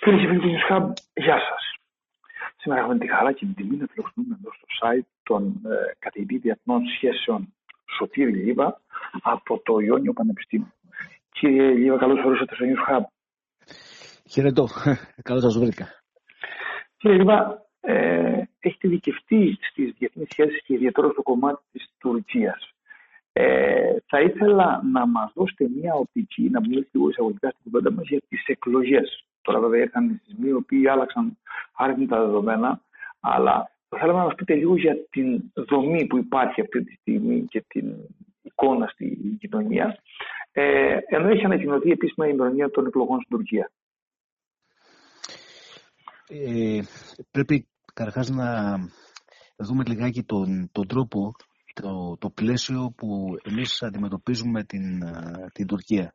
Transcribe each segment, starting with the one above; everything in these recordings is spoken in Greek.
Φίλοι και φίλοι του News γεια σας. Σήμερα έχουμε τη χαρά και την τιμή να φιλοξενούμε εδώ στο site των ε, καθηγητή διεθνών σχέσεων Σωτήρη Λίβα από το Ιόνιο Πανεπιστήμιο. Κύριε Λίβα, καλώς ορίσατε στο News Hub. Χαιρετώ. Καλώς σας βρήκα. Κύριε Λίβα, ε, έχετε δικαιωθεί στις διεθνείς σχέσεις και ιδιαίτερα στο κομμάτι της Τουρκίας. Ε, θα ήθελα να μας δώσετε μια οπτική, να μιλήσετε λίγο εισαγωγικά στην κουβέντα μας για τις εκλογές Τώρα βέβαια ήρθαν σεισμοί οι οποίοι άλλαξαν άρρηκτα τα δεδομένα, αλλά θα θέλαμε να μας πείτε λίγο για την δομή που υπάρχει αυτή τη στιγμή και την εικόνα στη κοινωνία, ε, ενώ έχει ανακοινωθεί επίσημα η ημερομηνία των εκλογών στην Τουρκία. Ε, πρέπει καταρχάς να δούμε λιγάκι τον, τον τρόπο, το, το πλαίσιο που εμείς αντιμετωπίζουμε την, την Τουρκία.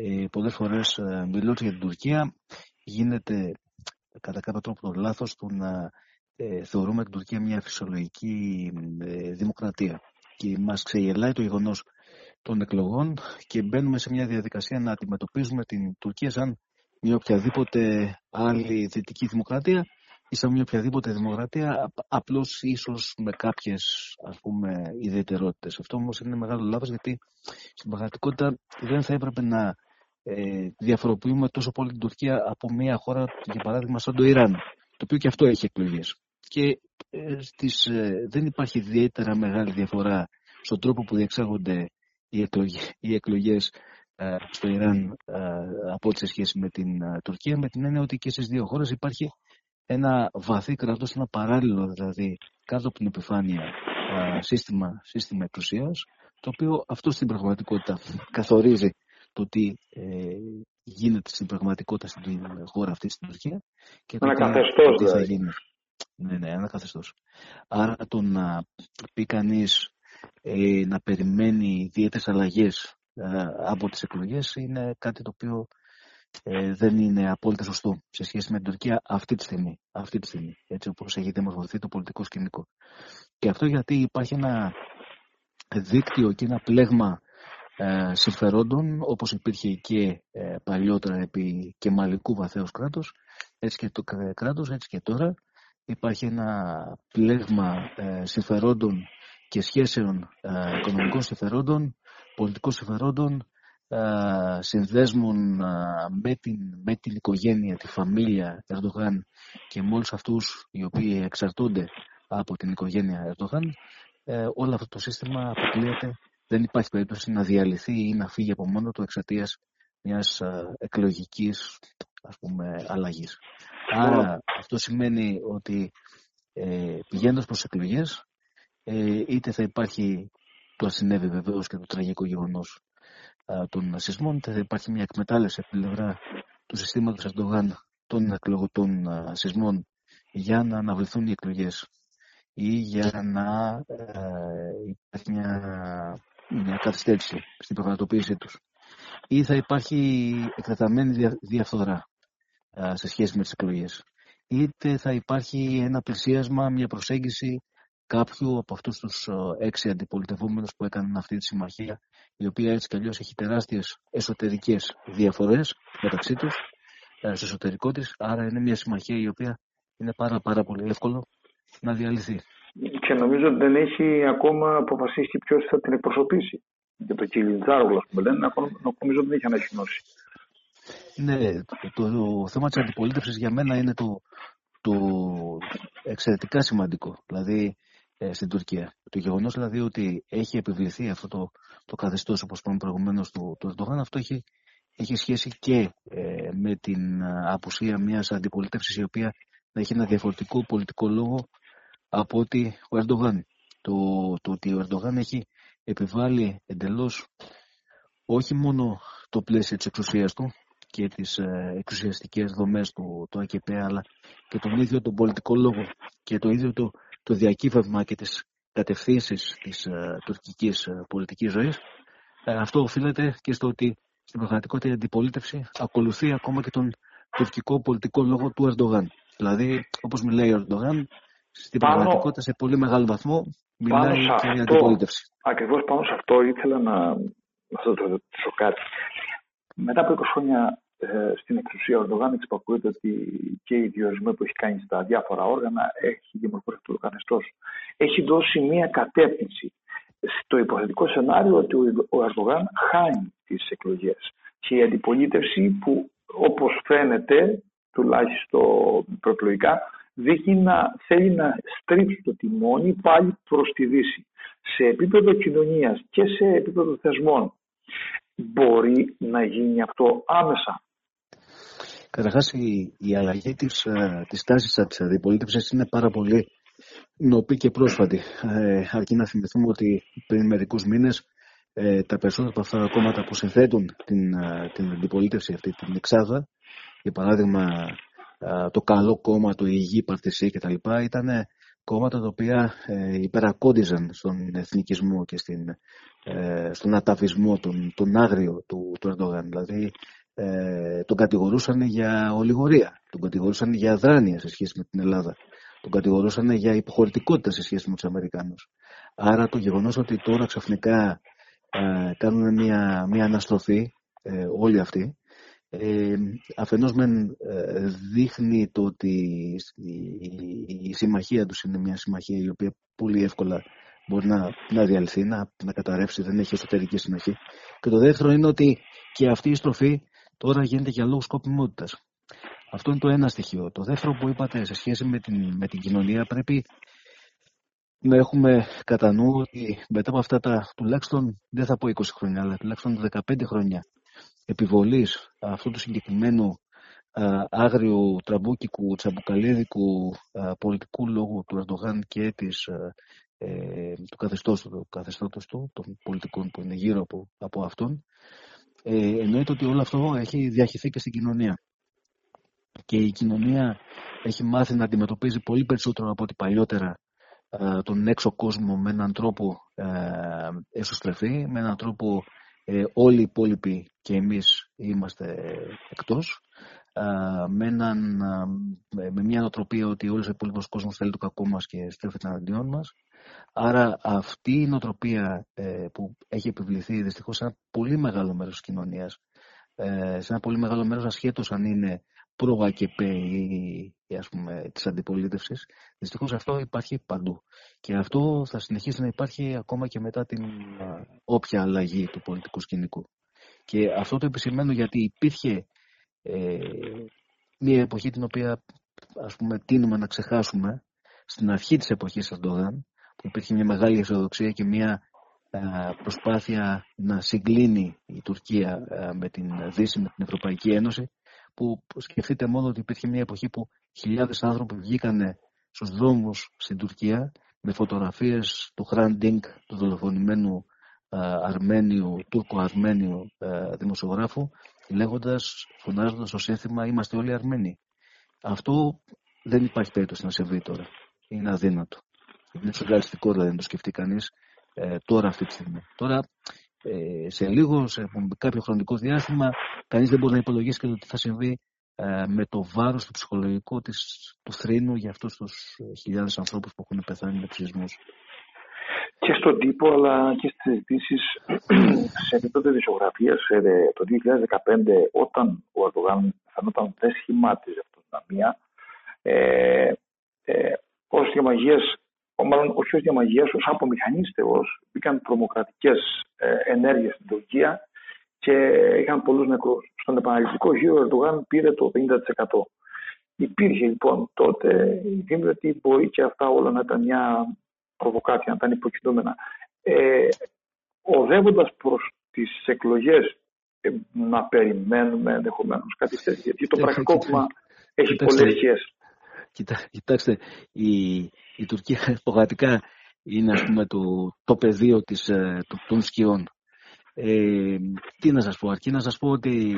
Ε, πολλές φορές ε, μιλώντας για την Τουρκία γίνεται κατά κάποιο τρόπο το λάθος του να ε, θεωρούμε την Τουρκία μια φυσιολογική ε, δημοκρατία. Και μας ξεγελάει το γεγονός των εκλογών και μπαίνουμε σε μια διαδικασία να αντιμετωπίζουμε την Τουρκία σαν μια οποιαδήποτε άλλη δυτική δημοκρατία ή σαν μια οποιαδήποτε δημοκρατία, απλώς ίσως με κάποιες ας πούμε ιδιαιτερότητες. Αυτό όμως είναι μεγάλο λάθος γιατί στην πραγματικότητα δεν θα έπρεπε να ε, διαφοροποιούμε τόσο πολύ την Τουρκία από μια χώρα, για παράδειγμα, σαν το Ιράν, το οποίο και αυτό έχει εκλογές. Και ε, στις, ε, δεν υπάρχει ιδιαίτερα μεγάλη διαφορά στον τρόπο που διεξάγονται οι, εκλογές, οι εκλογές ε, στο Ιράν από ό,τι σε σχέση με την Τουρκία, με την έννοια ότι και στις δύο χώρες υπάρχει ένα βαθύ κρατός, ένα παράλληλο δηλαδή κάτω από την επιφάνεια σύστημα, σύστημα εξουσίας, το οποίο αυτό στην πραγματικότητα καθορίζει το τι ε, γίνεται στην πραγματικότητα στην χώρα αυτή στην Τουρκία και το τι, θα δηλαδή. γίνει. Ναι, ναι, ένα καθεστώ. Άρα το να πει κανείς ε, να περιμένει ιδιαίτερες αλλαγές ε, από τις εκλογές είναι κάτι το οποίο ε, δεν είναι απόλυτα σωστό σε σχέση με την Τουρκία αυτή τη στιγμή. Αυτή τη στιγμή έτσι όπως έχει δημορφωθεί το πολιτικό σκηνικό. Και αυτό γιατί υπάρχει ένα δίκτυο και ένα πλέγμα ε, συμφερόντων όπως υπήρχε και ε, παλιότερα επί κεμαλικού βαθέως κράτους έτσι και το κράτος έτσι και τώρα υπάρχει ένα πλέγμα ε, συμφερόντων και σχέσεων οικονομικών συμφερόντων πολιτικών συμφερόντων συνδέσμων με την, με την οικογένεια, τη φαμίλια Ερντογάν και με όλους αυτούς οι οποίοι εξαρτώνται από την οικογένεια Ερντογάν όλο αυτό το σύστημα αποκλείεται δεν υπάρχει περίπτωση να διαλυθεί ή να φύγει από μόνο του εξαιτίας μιας εκλογικής αλλαγής. Άρα αυτό σημαίνει ότι ε, πηγαίνοντας προς εκλογές, ε, είτε θα υπάρχει το ασυνέβη βεβαίως και το τραγικό γεγονός των σεισμών, είτε θα υπάρχει μια εκμετάλλευση από την πλευρά του συστήματος Ερντογάν των εκλογωτών σεισμών για να αναβληθούν οι εκλογές ή για να ε, υπάρχει μια μια καθυστέρηση στην πραγματοποίησή τους. Ή θα υπάρχει εκτεταμένη διαφθορά σε σχέση με τις εκλογές. Είτε θα υπάρχει ένα πλησίασμα, μια προσέγγιση κάποιου από αυτούς τους έξι αντιπολιτευόμενους που έκαναν αυτή τη συμμαχία, η οποία έτσι κι αλλιώς έχει τεράστιες εσωτερικές διαφορές μεταξύ τους, στο εσωτερικό της, άρα είναι μια συμμαχία η οποία είναι πάρα πάρα πολύ εύκολο να διαλυθεί και νομίζω ότι δεν έχει ακόμα αποφασίσει ποιος θα την εκπροσωπήσει. Για το Κιλιτζάρογλου, που λένε, νομίζω ότι δεν έχει ανακοινώσει. Ναι, το, το, θέμα της αντιπολίτευσης για μένα είναι το, το εξαιρετικά σημαντικό. Δηλαδή ε, στην Τουρκία. Το γεγονός δηλαδή ότι έχει επιβληθεί αυτό το, το καθεστώς, όπως είπαμε προηγουμένως, του, του Ερντογάν, αυτό έχει, έχει σχέση και ε, με την απουσία μιας αντιπολίτευσης η οποία να έχει ένα διαφορετικό πολιτικό λόγο από ότι ο Ερντογάν. Το, το ότι ο Ερντογάν έχει επιβάλει εντελώς όχι μόνο το πλαίσιο της εξουσίας του και τις ε, εξουσιαστικές δομές του το ΑΚΠ αλλά και τον ίδιο τον πολιτικό λόγο και το ίδιο το, το διακύβευμα και τις κατευθύνσεις της ε, τουρκικής ε, πολιτικής ζωής ε, αυτό οφείλεται και στο ότι στην πραγματικότητα η αντιπολίτευση ακολουθεί ακόμα και τον τουρκικό πολιτικό λόγο του Ερντογάν. Δηλαδή, όπως μιλάει ο Ερντογάν, στην πάνω, πραγματικότητα σε πολύ μεγάλο βαθμό μιλάει και για αντιπολίτευση. Ακριβώς πάνω σε αυτό ήθελα να, να σας ρωτήσω κάτι. Μετά από 20 χρόνια ε, στην εξουσία ο Ερντογάν εξυπακούεται ότι και η διορισμό που έχει κάνει στα διάφορα όργανα έχει διαμορφώσει το καθεστώς. Έχει δώσει μία κατεύθυνση στο υποθετικό σενάριο ότι ο Ερντογάν χάνει τις εκλογές. Και η αντιπολίτευση που όπως φαίνεται, τουλάχιστον προεκλογικά, δείχνει να θέλει να στρίψει το τιμόνι πάλι προς τη Δύση. Σε επίπεδο κοινωνίας και σε επίπεδο θεσμών μπορεί να γίνει αυτό άμεσα. Καταρχάς, η, η αλλαγή της της ε, τάσης της αντιπολίτευσης είναι πάρα πολύ νοπή και πρόσφατη. Ε, αρκεί να θυμηθούμε ότι πριν μερικούς μήνες ε, τα περισσότερα από αυτά τα κόμματα που συνθέτουν την, ε, την αντιπολίτευση αυτή, την εξάδα, για παράδειγμα το καλό κόμμα, το υγιή παρτισί κτλ. ήταν κόμματα τα οποία ε, υπερακόντιζαν στον εθνικισμό και στην, ε, στον αταβισμό, τον, τον άγριο του, του Ερντογάν. Δηλαδή ε, τον κατηγορούσαν για ολιγορία, τον κατηγορούσαν για αδράνεια σε σχέση με την Ελλάδα, τον κατηγορούσαν για υποχωρητικότητα σε σχέση με τους Αμερικάνους. Άρα το γεγονός ότι τώρα ξαφνικά ε, κάνουν μια, μια αναστροφή ε, όλοι αυτοί, ε, αφενός μεν ε, δείχνει το ότι η, συμμαχία τους είναι μια συμμαχία η οποία πολύ εύκολα μπορεί να, να διαλυθεί, να, να καταρρεύσει, δεν έχει εσωτερική συνοχή. Και το δεύτερο είναι ότι και αυτή η στροφή τώρα γίνεται για λόγους σκοπιμότητας. Αυτό είναι το ένα στοιχείο. Το δεύτερο που είπατε σε σχέση με την, με την κοινωνία πρέπει να έχουμε κατά νου ότι μετά από αυτά τα τουλάχιστον, δεν θα πω 20 χρόνια, αλλά τουλάχιστον 15 χρόνια επιβολής αυτού του συγκεκριμένου άγριου τραμπούκικου, τσαμπουκαλίδικου πολιτικού λόγου του Ερντογάν και της, ε, του καθεστώτος του, καθεστώτος του, των πολιτικών που είναι γύρω από, από αυτόν, ε, εννοείται ότι όλο αυτό έχει διαχυθεί και στην κοινωνία. Και η κοινωνία έχει μάθει να αντιμετωπίζει πολύ περισσότερο από ό,τι παλιότερα τον έξω κόσμο με έναν τρόπο εσωστρεφή, με έναν τρόπο ε, όλοι οι υπόλοιποι και εμείς είμαστε εκτός με, έναν, με μια νοοτροπία ότι όλος ο υπόλοιπος κόσμος θέλει το κακό μας και στρέφεται εναντίον μας. Άρα αυτή η νοοτροπία ε, που έχει επιβληθεί δυστυχώς σε ένα πολύ μεγάλο μέρος της κοινωνίας, ε, σε ένα πολύ μεγάλο μέρος ασχέτως αν είναι προ ή, ή ας πούμε της αντιπολίτευσης, δυστυχώς αυτό υπάρχει παντού. Και αυτό θα συνεχίσει να υπάρχει ακόμα και μετά την όποια αλλαγή του πολιτικού σκηνικού. Και αυτό το επισημαίνω γιατί υπήρχε ε, μια εποχή την οποία ας πούμε τίνουμε να ξεχάσουμε στην αρχή της εποχής Αντόγαν που υπήρχε μια μεγάλη αισιοδοξία και μια προσπάθεια να συγκλίνει η Τουρκία με την Δύση, με την Ευρωπαϊκή Ένωση που σκεφτείτε μόνο ότι υπήρχε μια εποχή που χιλιάδες άνθρωποι βγήκαν στους δρόμους στην Τουρκία με φωτογραφίες του Χραντίνγκ, του δολοφονημένου Αρμένιου, Τούρκο-Αρμένιου δημοσιογράφου, λέγοντας, φωνάζοντας το σύνθημα «Είμαστε όλοι Αρμένοι». Αυτό δεν υπάρχει περίπτωση να συμβεί τώρα. Είναι αδύνατο. Είναι σουρεαλιστικό δηλαδή να το σκεφτεί κανείς ε, τώρα αυτή τη στιγμή. Τώρα ε, σε λίγο, σε κάποιο χρονικό διάστημα, κανείς δεν μπορεί να υπολογίσει και το τι θα συμβεί ε, με το βάρος του ψυχολογικού της, του θρήνου για αυτούς τους ε, χιλιάδες ανθρώπους που έχουν πεθάνει με ψησμούς. Και στον τύπο αλλά και στις συζητήσεις σε επίπεδο δισογραφία το 2015 όταν ο Ερντογάν φαινόταν δεν σχημάτιζε αυτοδυναμία ε, ε, ως διαμαγείας μάλλον όχι ως διαμαγεία, ως απομηχανίστευο, μπήκαν τρομοκρατικές ε, ενέργειες στην Τουρκία και είχαν πολλούς νεκρούς. Στον επαναληπτικό γύρο ο Ερντογάν πήρε το 50%. Υπήρχε λοιπόν τότε η δήμη ότι μπορεί και αυτά όλα να ήταν μια προβοκάτια, να ήταν υποκειτούμενα. Ε, Οδεύοντας προς τις εκλογές, ε, να περιμένουμε ενδεχομένως κάτι τέτοιο. Γιατί το πραξικόπημα έχει πολλές σχέσει. Κοιτάξτε, η, η Τουρκία πραγματικά είναι ας πούμε, το, το πεδίο της, ε, των σκιών. Ε, τι να σας πω, αρκεί να σας πω ότι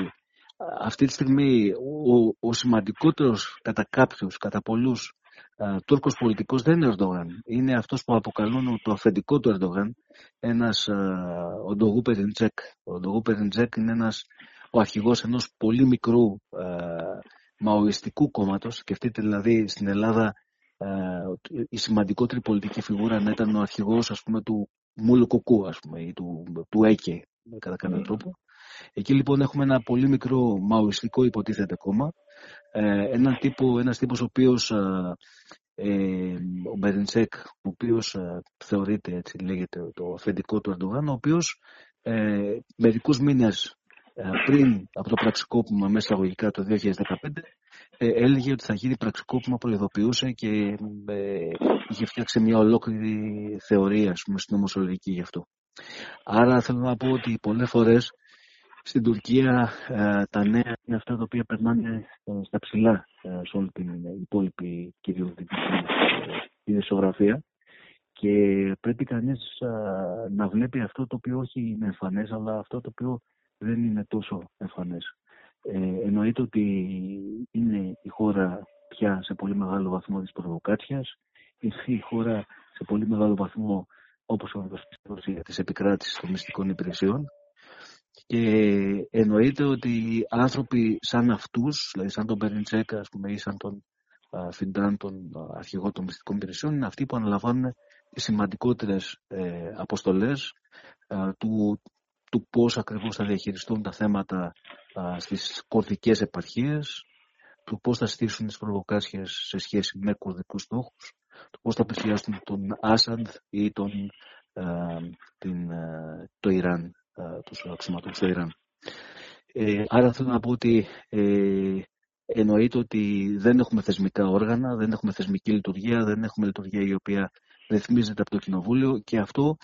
αυτή τη στιγμή ο, ο σημαντικότερος κατά κάποιους, κατά πολλούς α, Τούρκος πολιτικός δεν είναι ο Ερντογάν. Είναι αυτός που αποκαλούν το αφεντικό του Ερντογάν, ένας ο Ντογού Περιντζέκ. Ο Ντογού Περιντζέκ είναι ένας, ο αρχηγός ενός πολύ μικρού μαοιστικού κόμματος. Σκεφτείτε δηλαδή στην Ελλάδα ε, η σημαντικότερη πολιτική φιγούρα να ήταν ο αρχηγός ας πούμε του Μούλου Κουκού ας πούμε ή του, του ΕΚΕ κατά κάποιο ναι. τρόπο Εκεί λοιπόν έχουμε ένα πολύ μικρό μαοιστικό υποτίθεται κόμμα, ε, έναν τύπο, ένας τύπος ο οποίος ε, ο Μπεριντσέκ, ο οποίος ε, θεωρείται, έτσι λέγεται, το αφεντικό του Ερντογάν, ο οποίος ε, μερικούς μήνες ε, πριν από το πραξικόπημα μέσα αγωγικά το 2015 ε, έλεγε ότι θα γίνει πραξικόπημα, προειδοποιούσε και ε, είχε φτιάξει μια ολόκληρη θεωρία ας πούμε, στην ομοσολογική γι' αυτό. Άρα θέλω να πω ότι πολλές φορές στην Τουρκία ε, τα νέα είναι αυτά τα οποία περνάνε ε, στα ψηλά ε, σε όλη την υπόλοιπη κυριολεκτική ισογραφία και πρέπει κανείς να βλέπει αυτό το οποίο όχι είναι εμφανές αλλά αυτό το οποίο δεν είναι τόσο εμφανές. Ε, εννοείται ότι είναι η χώρα πια σε πολύ μεγάλο βαθμό της προβοκάτσιας, είναι η χώρα σε πολύ μεγάλο βαθμό όπως ο Ρωσία της επικράτησης των μυστικών υπηρεσιών και εννοείται ότι άνθρωποι σαν αυτούς, δηλαδή σαν τον Περντσέκα ας πούμε, ή σαν τον Φιντάν, τον αρχηγό των μυστικών υπηρεσιών, είναι αυτοί που αναλαμβάνουν τις σημαντικότερες ε, αποστολές του, του πώς ακριβώς θα διαχειριστούν τα θέματα α, στις κορδικές επαρχίες, του πώς θα στήσουν τις προβοκάσιες σε σχέση με κουρδικούς στόχους, του πώς θα πλησιάσουν τον Άσαντ ή τον, την, το Ιράν τους αξιωματούς στο Ιράν. Ε, άρα θέλω να πω ότι ε, εννοείται ότι δεν έχουμε θεσμικά όργανα, δεν έχουμε θεσμική λειτουργία, δεν έχουμε λειτουργία η οποία ρυθμίζεται από το Κοινοβούλιο και αυτό α,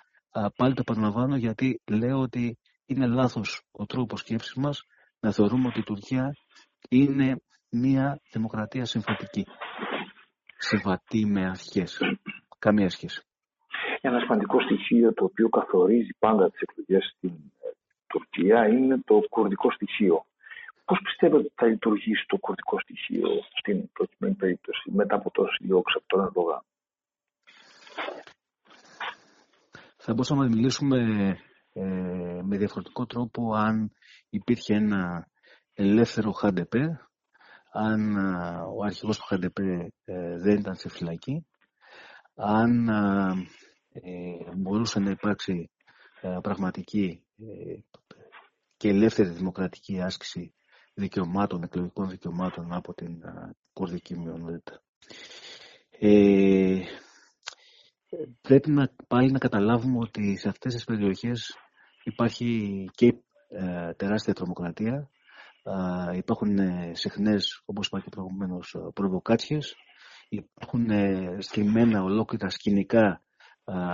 πάλι το επαναλαμβάνω γιατί λέω ότι είναι λάθος ο τρόπος σκέψης μας να θεωρούμε ότι η Τουρκία είναι μια δημοκρατία συμφατική. Συμβατή με αρχές. Καμία σχέση. Ένα σημαντικό στοιχείο το οποίο καθορίζει πάντα τις εκλογές στην ε, Τουρκία είναι το κουρδικό στοιχείο. Πώς πιστεύετε ότι θα λειτουργήσει το κουρδικό στοιχείο στην προκειμένη περίπτωση μετά από τόση διώξη από τον Ερντογάν; Θα μπορούσαμε να μιλήσουμε ε, με διαφορετικό τρόπο αν υπήρχε ένα ελεύθερο ΧΑΝΤΕΠΕ, αν ε, ο αρχηγός του ΧΑΝΤΕΠΕ δεν ήταν σε φυλακή, αν ε, μπορούσε να υπάρξει ε, πραγματική ε, και ελεύθερη δημοκρατική άσκηση δικαιωμάτων, εκλογικών δικαιωμάτων από την κορδική μειονότητα. Ε, πρέπει να, πάλι να καταλάβουμε ότι σε αυτές τις περιοχές υπάρχει και τεράστια τρομοκρατία, υπάρχουν συχνές, όπως είπα και προηγουμένως, προβοκάτσιες, υπάρχουν στριμμένα ολόκληρα σκηνικά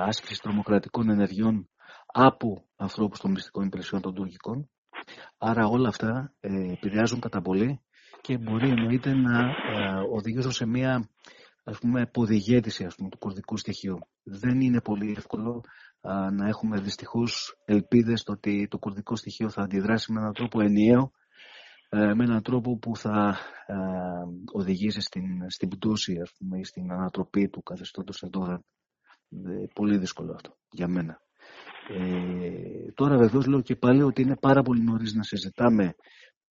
άσκηση τρομοκρατικών ενεργειών από ανθρώπους των μυστικών υπηρεσιών των τουρκικών. Άρα όλα αυτά ε, επηρεάζουν κατά πολύ και μπορεί εννοείται να ε, οδηγήσουν σε μια ας πούμε, αποδηγέτηση ας πούμε, του κουρδικού στοιχείου. Δεν είναι πολύ εύκολο να έχουμε δυστυχώς ελπίδες στο ότι το κουρδικό στοιχείο θα αντιδράσει με έναν τρόπο ενιαίο, ε, με έναν τρόπο που θα οδηγήσει στην, στην πτώση ας πούμε, ή στην ανατροπή του καθεστώτος Ερντογάν. Ε, πολύ δύσκολο αυτό για μένα. Ε, τώρα βεβαίως λέω και πάλι ότι είναι πάρα πολύ νωρίς να συζητάμε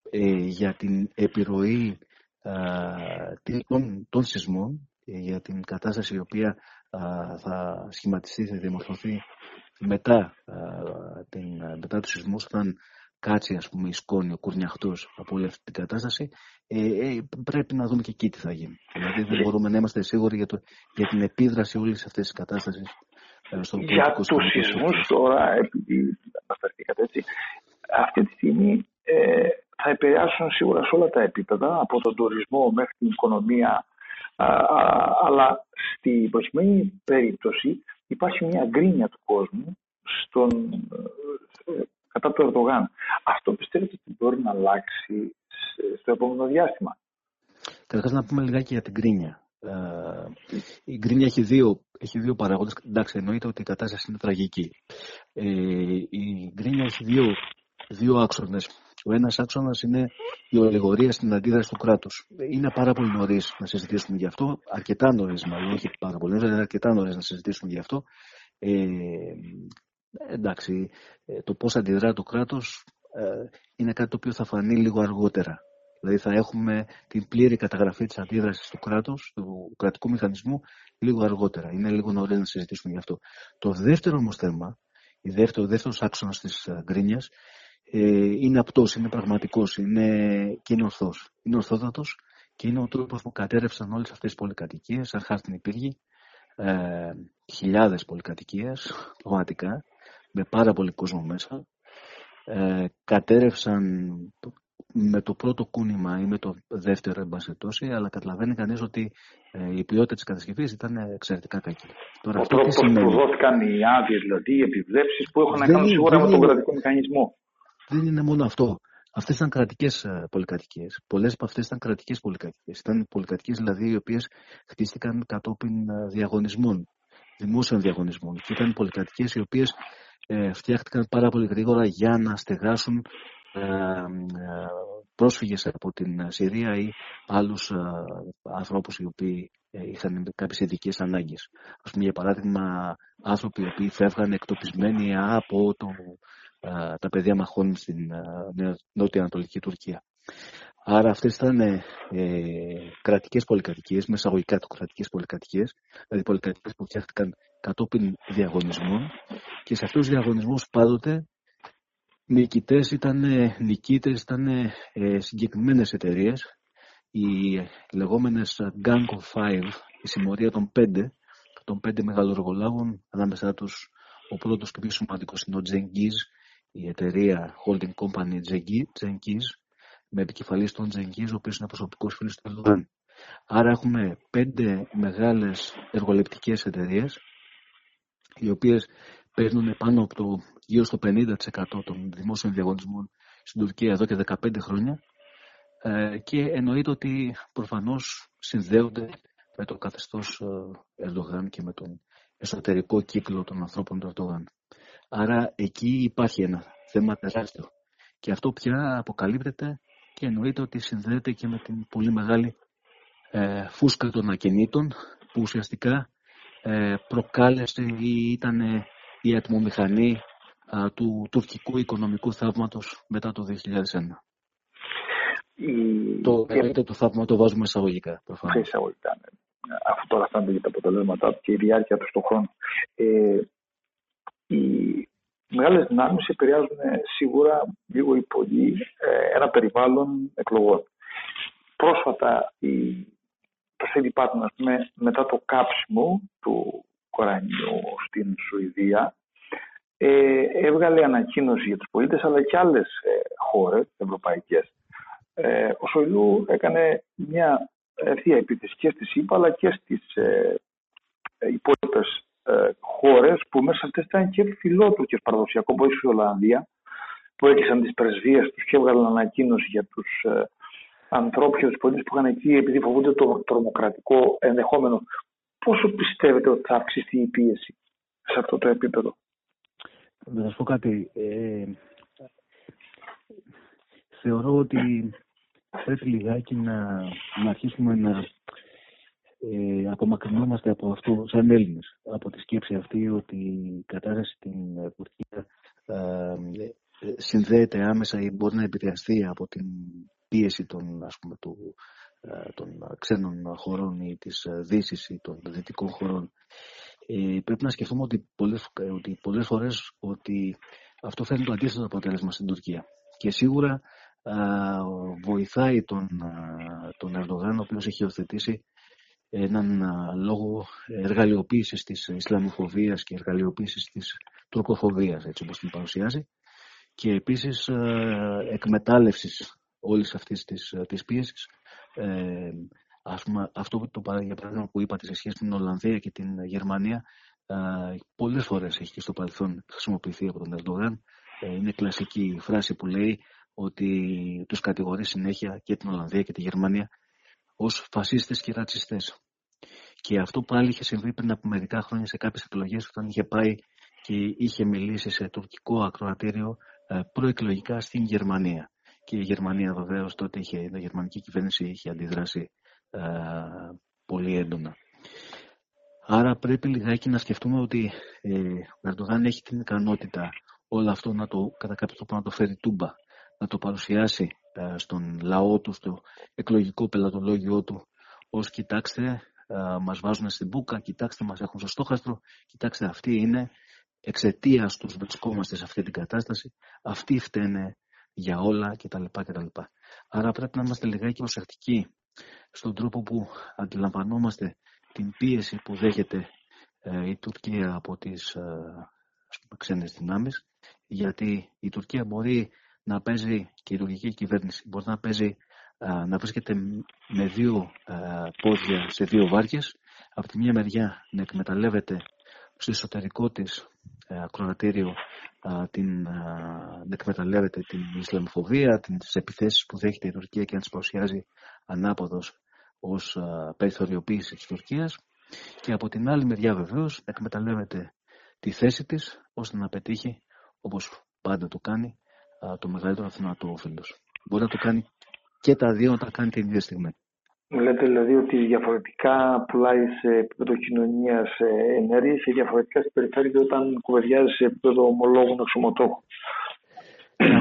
ε, για την επιρροή των, των σεισμών, για την κατάσταση η οποία θα σχηματιστεί, θα δημορφωθεί μετά, την, μετά τους σεισμούς, όταν κάτσει ας πούμε η σκόνη, ο κουρνιαχτός από όλη αυτή την κατάσταση, ε, ε, πρέπει να δούμε και εκεί τι θα γίνει. Δηλαδή δεν μπορούμε να είμαστε σίγουροι για, το, για την επίδραση όλης αυτής της κατάστασης ε, στον Για τους σεισμούς τώρα, επειδή αναφερθήκατε έτσι, αυτή τη στιγμή ε, θα επηρεάσουν σίγουρα σε όλα τα επίπεδα, από τον τουρισμό μέχρι την οικονομία, α, α, αλλά στην προκειμένη περίπτωση υπάρχει μια γκρίνια του κόσμου στον, ε, κατά του Ερντογάν. Αυτό πιστεύετε ότι μπορεί να αλλάξει στο επόμενο διάστημα; Καταρχάς να πούμε λιγάκι για την κρίνια. Ε, η γκρίνια έχει δύο, έχει δύο παράγοντες. Εντάξει, εννοείται ότι η κατάσταση είναι τραγική. Ε, η γκρίνια έχει δύο, δύο άξονες. Ο ένας άξονας είναι η ολιγορία στην αντίδραση του κράτους. Είναι πάρα πολύ νωρίς να συζητήσουμε γι' αυτό. Αρκετά νωρίς, μάλλον, όχι πάρα πολύ νωρίς, αλλά αρκετά νωρίς να συζητήσουμε γι' αυτό. Ε, εντάξει, ε, το πώς αντιδρά το κράτος ε, είναι κάτι το οποίο θα φανεί λίγο αργότερα. Δηλαδή θα έχουμε την πλήρη καταγραφή της αντίδρασης του κράτους, του κρατικού μηχανισμού, λίγο αργότερα. Είναι λίγο νωρίς να συζητήσουμε γι' αυτό. Το δεύτερο όμως θέμα, η δεύτερο, ο δεύτερος άξονας της ε, γκρίνιας, ε, είναι απτός, είναι πραγματικός, είναι, και είναι ορθός. Είναι ορθόδατος και είναι ο τρόπος που κατέρευσαν όλες αυτές τις πολυκατοικίες, αρχάς στην Υπήργη, ε, χιλιάδες πολυκατοικίες, πραγματικά, με πάρα πολύ κόσμο μέσα. Ε, κατέρευσαν με το πρώτο κούνημα ή με το δεύτερο, εν αλλά καταλαβαίνει κανείς ότι ε, η ποιότητα της κατασκευής ήταν εξαιρετικά κακή. Τώρα, ο τρόπος που δόθηκαν οι άδειες, δηλαδή οι επιβλέψεις που έχουν να κάνουν σίγουρα με τον κρατικό μηχανισμό. Δεν είναι μόνο αυτό. Αυτές ήταν κρατικές ε, πολυκατοικίες. Πολλές από αυτές ήταν κρατικές πολυκατοικίες. Ήταν πολυκατοικίες δηλαδή οι οποίες χτίστηκαν κατόπιν ε, διαγωνισμών, δημόσιων διαγωνισμών. Και ήταν πολυκατοικίες οι οποίες ε, φτιάχτηκαν πάρα πολύ γρήγορα για να στεγάσουν ε, ε, πρόσφυγες από την Συρία ή άλλους ανθρώπους οι οποίοι είχαν κάποιες ειδικές ανάγκες. Ας πούμε για παράδειγμα άνθρωποι οι οποίοι φεύγαν εκτοπισμένοι από το, τα παιδεία μαχών στην νότια ανατολική Τουρκία. Άρα αυτές ήταν ε, κρατικές πολυκατοικίες, μεσαγωγικά του κρατικές πολυκατοικίες, δηλαδή πολυκατοικίες που φτιάχτηκαν κατόπιν διαγωνισμών και σε αυτούς τους διαγωνισμούς πάντοτε νικητές ήταν, νικήτες ήταν ε, συγκεκριμένες εταιρείες οι λεγόμενες Gang of Five, η συμμορία των πέντε, των πέντε μεγαλοργολάβων, ανάμεσά τους ο πρώτος και πιο σημαντικός είναι ο Genghis, η εταιρεία holding company Genghis, με επικεφαλής τον Genghis, ο οποίος είναι προσωπικός φίλος του Ερντογάν. Άρα έχουμε πέντε μεγάλες εργολεπτικές εταιρείες, οι οποίες παίρνουν πάνω από το γύρω στο 50% των δημόσιων διαγωνισμών στην Τουρκία εδώ και 15 χρόνια ε, και εννοείται ότι προφανώς συνδέονται με το καθεστώς ε, Ερντογάν και με τον εσωτερικό κύκλο των ανθρώπων του Ερντογάν. Άρα εκεί υπάρχει ένα θέμα τεράστιο. Και αυτό πια αποκαλύπτεται και εννοείται ότι συνδέεται και με την πολύ μεγάλη ε, φούσκα των ακινήτων που ουσιαστικά ε, προκάλεσε ή ήταν η ατμομηχανή του τουρκικού οικονομικού θαύματος μετά το 2001. Η... Το, και... το θαύμα το βάζουμε εισαγωγικά. Προφανώς. Εισαγωγικά, ναι. Αυτό τώρα φαίνεται για τα αποτελέσματά του και η διάρκεια του στον χρόνο. Ε, οι μεγάλες δυνάμεις επηρεάζουν σίγουρα λίγο ή πολύ ε, ένα περιβάλλον εκλογών. Πρόσφατα η το Σέντι Πάτμαν, μετά το κάψιμο του κορανιού στην Σουηδία, ε, έβγαλε ανακοίνωση για τους πολίτες, αλλά και άλλες ε, χώρες ευρωπαϊκές. Ε, ο Σοηλού έκανε μια ευθεία επίθεση και στη ΣΥΠΑ, αλλά και στις ε, υπόλοιπες ε, χώρες που μέσα αυτές ήταν και φιλότουρκες παραδοσιακό, όπως η Ολλανδία, που έκλεισαν τις πρεσβείες τους και έβγαλαν ανακοίνωση για τους ε, ανθρώπους και τους πολίτες που είχαν εκεί επειδή φοβούνται το τρομοκρατικό ενδεχόμενο. Πόσο πιστεύετε ότι θα αυξηθεί η πίεση σε αυτό το επίπεδο; Να σας πω κάτι. Ε, θεωρώ ότι πρέπει λιγάκι να, να αρχίσουμε να ε, απομακρυνόμαστε από αυτό σαν Έλληνες. Από τη σκέψη αυτή ότι η κατάσταση στην Τουρκία ε, συνδέεται άμεσα ή μπορεί να επηρεαστεί από την πίεση των, ας πούμε, του, ε, των ξένων χωρών ή της δύσης ή των δυτικών χωρών. Ε, πρέπει να σκεφτούμε ότι πολλές, ότι πολλές φορές ότι αυτό φέρνει το αντίθετο αποτέλεσμα στην Τουρκία. Και σίγουρα α, βοηθάει τον, τον Ερντογάν, ο οποίος έχει υιοθετήσει έναν λόγο εργαλειοποίησης της Ισλαμοφοβίας και εργαλειοποίησης της τροκοφοβίας, έτσι όπως την παρουσιάζει, και επίσης εκμετάλλευσης όλης αυτής της, ε, της πίεσης. Ε, ας πούμε, αυτό το, για παράδειγμα που είπατε σε σχέση με την Ολλανδία και την Γερμανία, ε, πολλές φορές έχει και στο παρελθόν χρησιμοποιηθεί από τον Ερντογάν. Ε, είναι κλασική φράση που λέει ότι τους κατηγορεί συνέχεια και την Ολλανδία και τη Γερμανία ως φασίστες και ρατσιστές. Και αυτό πάλι είχε συμβεί πριν από μερικά χρόνια σε κάποιες εκλογές όταν είχε πάει και είχε μιλήσει σε τουρκικό ακροατήριο ε, προεκλογικά στην Γερμανία και η Γερμανία βεβαίως τότε είχε, η γερμανική κυβέρνηση είχε αντιδράσει ε, πολύ έντονα. Άρα πρέπει λιγάκι να σκεφτούμε ότι ε, ο Ερντογάν έχει την ικανότητα όλο αυτό να το, κατά κάποιο τρόπο να το φέρει τούμπα, να το παρουσιάσει ε, στον λαό του, στο εκλογικό πελατολόγιο του, ως κοιτάξτε, ε, μας βάζουν στην μπουκα, κοιτάξτε μας έχουν στο στόχαστρο, κοιτάξτε αυτοί είναι, εξαιτίας τους βρισκόμαστε σε αυτή την κατάσταση, αυτοί φταίνε για όλα κτλ. κτλ. Άρα πρέπει να είμαστε λιγάκι προσεκτικοί στον τρόπο που αντιλαμβανόμαστε την πίεση που δέχεται ε, η Τουρκία από τις ε, ξένες δυνάμεις γιατί η Τουρκία μπορεί να παίζει και η τουρκική κυβέρνηση. Μπορεί να παίζει ε, να βρίσκεται με δύο πόδια σε δύο βάρκες. Από τη μία μεριά να εκμεταλλεύεται στο εσωτερικό της ακροατήριο την, να εκμεταλλεύεται την Ισλαμοφοβία, τις επιθέσεις που δέχεται η Τουρκία και να τις παρουσιάζει ανάποδος ως περιθωριοποίηση της Τουρκίας. Και από την άλλη μεριά βεβαίως εκμεταλλεύεται τη θέση της ώστε να πετύχει όπως πάντα το κάνει το μεγαλύτερο αθηνατό όφελος. Μπορεί να το κάνει και τα δύο να τα κάνει την ίδια στιγμή. Μου λέτε δηλαδή ότι διαφορετικά πουλάει σε επίπεδο κοινωνίας ενέργειες και διαφορετικά στην περιφέρεια όταν κουβεντιάζει σε επίπεδο ομολόγων εξωματόχων.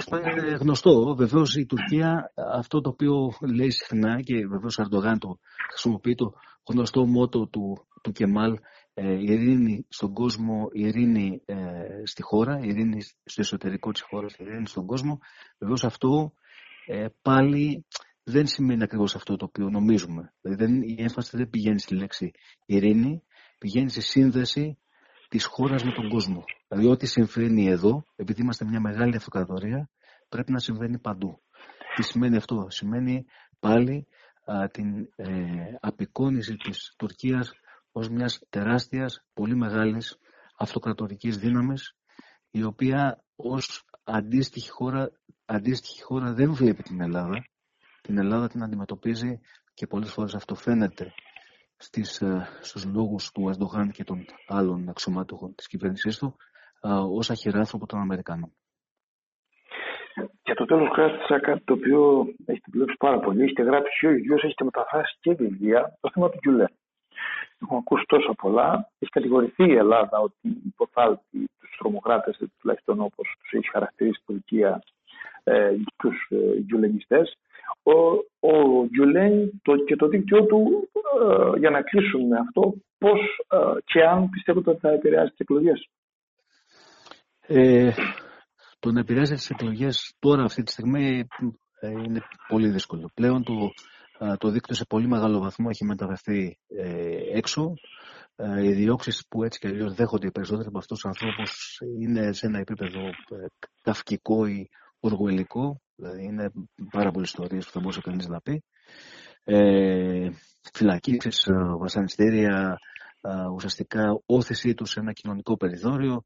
Αυτό είναι γνωστό. Βεβαίως η Τουρκία αυτό το οποίο λέει συχνά και βεβαίως ο Αρντογάν το χρησιμοποιεί το γνωστό μότο του, του Κεμάλ ε, η ειρήνη στον κόσμο, η ειρήνη ε, στη χώρα, η ειρήνη στο εσωτερικό της χώρας, η ειρήνη στον κόσμο. Βεβαίως αυτό ε, πάλι δεν σημαίνει ακριβώς αυτό το οποίο νομίζουμε. Δηλαδή δεν, η έμφαση δεν πηγαίνει στη λέξη ειρήνη, πηγαίνει στη σύνδεση της χώρας με τον κόσμο. Δηλαδή ό,τι συμβαίνει εδώ, επειδή είμαστε μια μεγάλη αυτοκρατορία, πρέπει να συμβαίνει παντού. Τι σημαίνει αυτό; Σημαίνει πάλι την ε, απεικόνιση της Τουρκίας ως μιας τεράστιας, πολύ μεγάλης αυτοκρατορικής δύναμης η οποία ως αντίστοιχη χώρα, αντίστοιχη χώρα δεν βλέπει την Ελλάδα. Την Ελλάδα την αντιμετωπίζει και πολλές φορές αυτό φαίνεται στις, ε, στους λόγους του Ερντογάν και των άλλων αξιωμάτων της κυβέρνησής του ως αχυράνθρωπο των Αμερικανών. Για το τέλος κράτησα κάτι το οποίο έχετε δουλέψει πάρα πολύ. Έχετε γράψει ο ίδιο, έχετε μεταφράσει και βιβλία το θέμα του Γκιουλέ. Έχουμε ακούσει τόσο πολλά. Έχει κατηγορηθεί η Ελλάδα ότι υποθάλπει τους τρομοκράτες, τουλάχιστον όπως τους έχει χαρακτηρίσει η Τουρκία, ε, τους ε, γκιουλενιστέ. Ο, ο Γκιουλέν το, και το δίκτυό του, ε, για να κλείσουμε αυτό, πώς ε, και αν πιστεύετε ότι θα επηρεάσει τις εκλογές; Ε, το να επηρεάσει τις εκλογές τώρα, αυτή τη στιγμή, ε, είναι πολύ δύσκολο. Πλέον το, το δίκτυο σε πολύ μεγάλο βαθμό έχει μεταφερθεί ε, έξω. Ε, οι διώξεις που έτσι και αλλιώς δέχονται οι περισσότεροι από αυτούς τους ανθρώπους είναι σε ένα επίπεδο καυκικό ή οργουελικό. Δηλαδή είναι πάρα πολλές ιστορίες που θα μπορούσε κανείς να πει. Ε, Φυλακίσεις, βασανιστήρια, ουσιαστικά όθησή τους σε ένα κοινωνικό περιθώριο,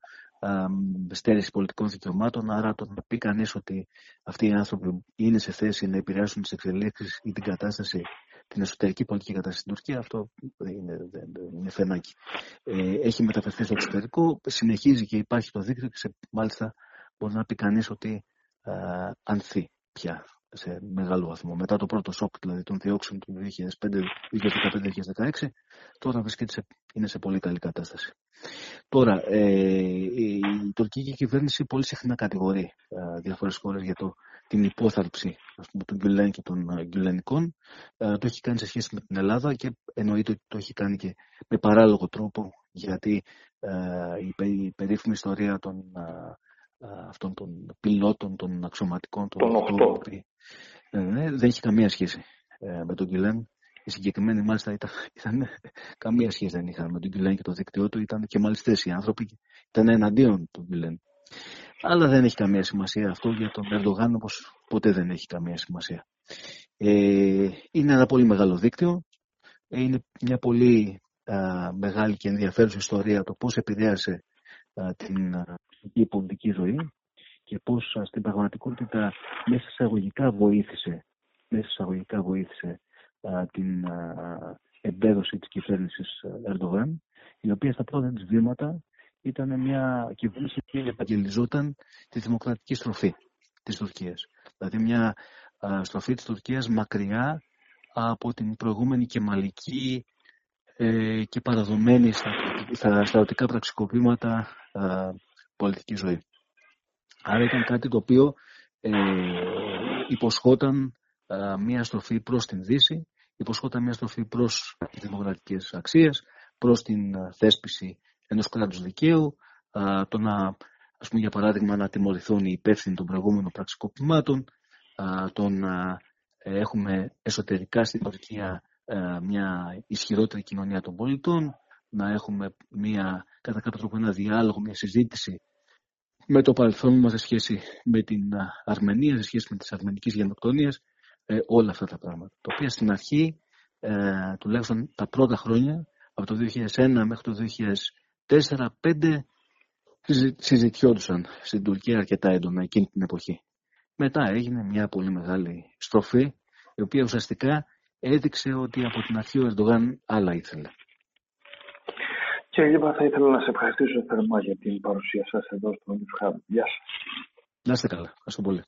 στέρηση πολιτικών δικαιωμάτων. Άρα το να πει κανείς ότι αυτοί οι άνθρωποι είναι σε θέση να επηρεάσουν τις εξελίξεις ή την κατάσταση, την εσωτερική πολιτική κατάσταση στην Τουρκία, αυτό είναι, είναι φαινάκι. Ε, έχει μεταφερθεί στο εξωτερικό, συνεχίζει και υπάρχει το δίκτυο και σε, μάλιστα μπορεί να πει κανείς ότι α, ανθεί πια σε μεγάλο βαθμό. Μετά το πρώτο σοκ δηλαδή των διώξεων του 2015-2016, τώρα βρίσκεται σε, είναι σε πολύ καλή κατάσταση. Τώρα, ε, η τουρκική κυβέρνηση πολύ συχνά κατηγορεί ε, διάφορες χώρες για το, την υπόθαλψη ας πούμε, των Γκουλέν και των ε, Γκουλενικών. Ε, το έχει κάνει σε σχέση με την Ελλάδα και εννοείται ότι το έχει κάνει και με παράλογο τρόπο γιατί ε, η, η περίφημη ιστορία των, ε, αυτών των πιλότων, των αξιωματικών, των, των ναι, δεν έχει καμία σχέση με τον Γκουλέν οι συγκεκριμένοι μάλιστα ήταν, ήταν, καμία σχέση δεν είχαν με τον Γκυλέν και το δίκτυό του. Ήταν και μάλιστα οι άνθρωποι ήταν εναντίον του Γκυλέν. Αλλά δεν έχει καμία σημασία αυτό για τον Ερντογάν όπως ποτέ δεν έχει καμία σημασία. Ε, είναι ένα πολύ μεγάλο δίκτυο. Ε, είναι μια πολύ α, μεγάλη και ενδιαφέρουσα ιστορία το πώς επηρέασε α, την α, πολιτική ζωή και πώς στην πραγματικότητα μέσα εισαγωγικά βοήθησε, μέσα εισαγωγικά βοήθησε την εμπέδωση της κυβέρνησης Ερντογάν, η οποία στα πρώτα της βήματα ήταν μια κυβέρνηση που επαγγελιζόταν τη δημοκρατική στροφή της Τουρκίας. Δηλαδή μια στροφή της Τουρκίας μακριά από την προηγούμενη και μαλική ε, και παραδομένη στα στρατιωτικά πραξικοπήματα πολιτική ζωή. Άρα ήταν κάτι το οποίο ε, υποσχόταν μια στροφή προς την Δύση υποσχόταν μια στροφή προς τις δημοκρατικές αξίες, προς την θέσπιση ενός κράτους δικαίου, το να ας πούμε για παράδειγμα να τιμωρηθούν οι υπεύθυνοι των προηγούμενων πραξικοπημάτων, τον έχουμε εσωτερικά στην Τουρκία μια ισχυρότερη κοινωνία των πολιτών, να έχουμε μια, κατά κάποιο τρόπο ένα διάλογο, μια συζήτηση με το παρελθόν μας σε σχέση με την Αρμενία, σε σχέση με τις αρμενικές γενοκτονίες, ε, όλα αυτά τα πράγματα. Το οποία στην αρχή, ε, τουλάχιστον τα πρώτα χρόνια, από το 2001 μέχρι το 2004-2005, συζητιόντουσαν στην Τουρκία αρκετά έντονα εκείνη την εποχή. Μετά έγινε μια πολύ μεγάλη στροφή, η οποία ουσιαστικά έδειξε ότι από την αρχή ο Ερντογάν άλλα ήθελε. Κύριε Λίβα, θα ήθελα να σας ευχαριστήσω θερμά για την παρουσία σας εδώ στο News Hub. Γεια σας. Να είστε καλά. Ευχαριστώ πολύ.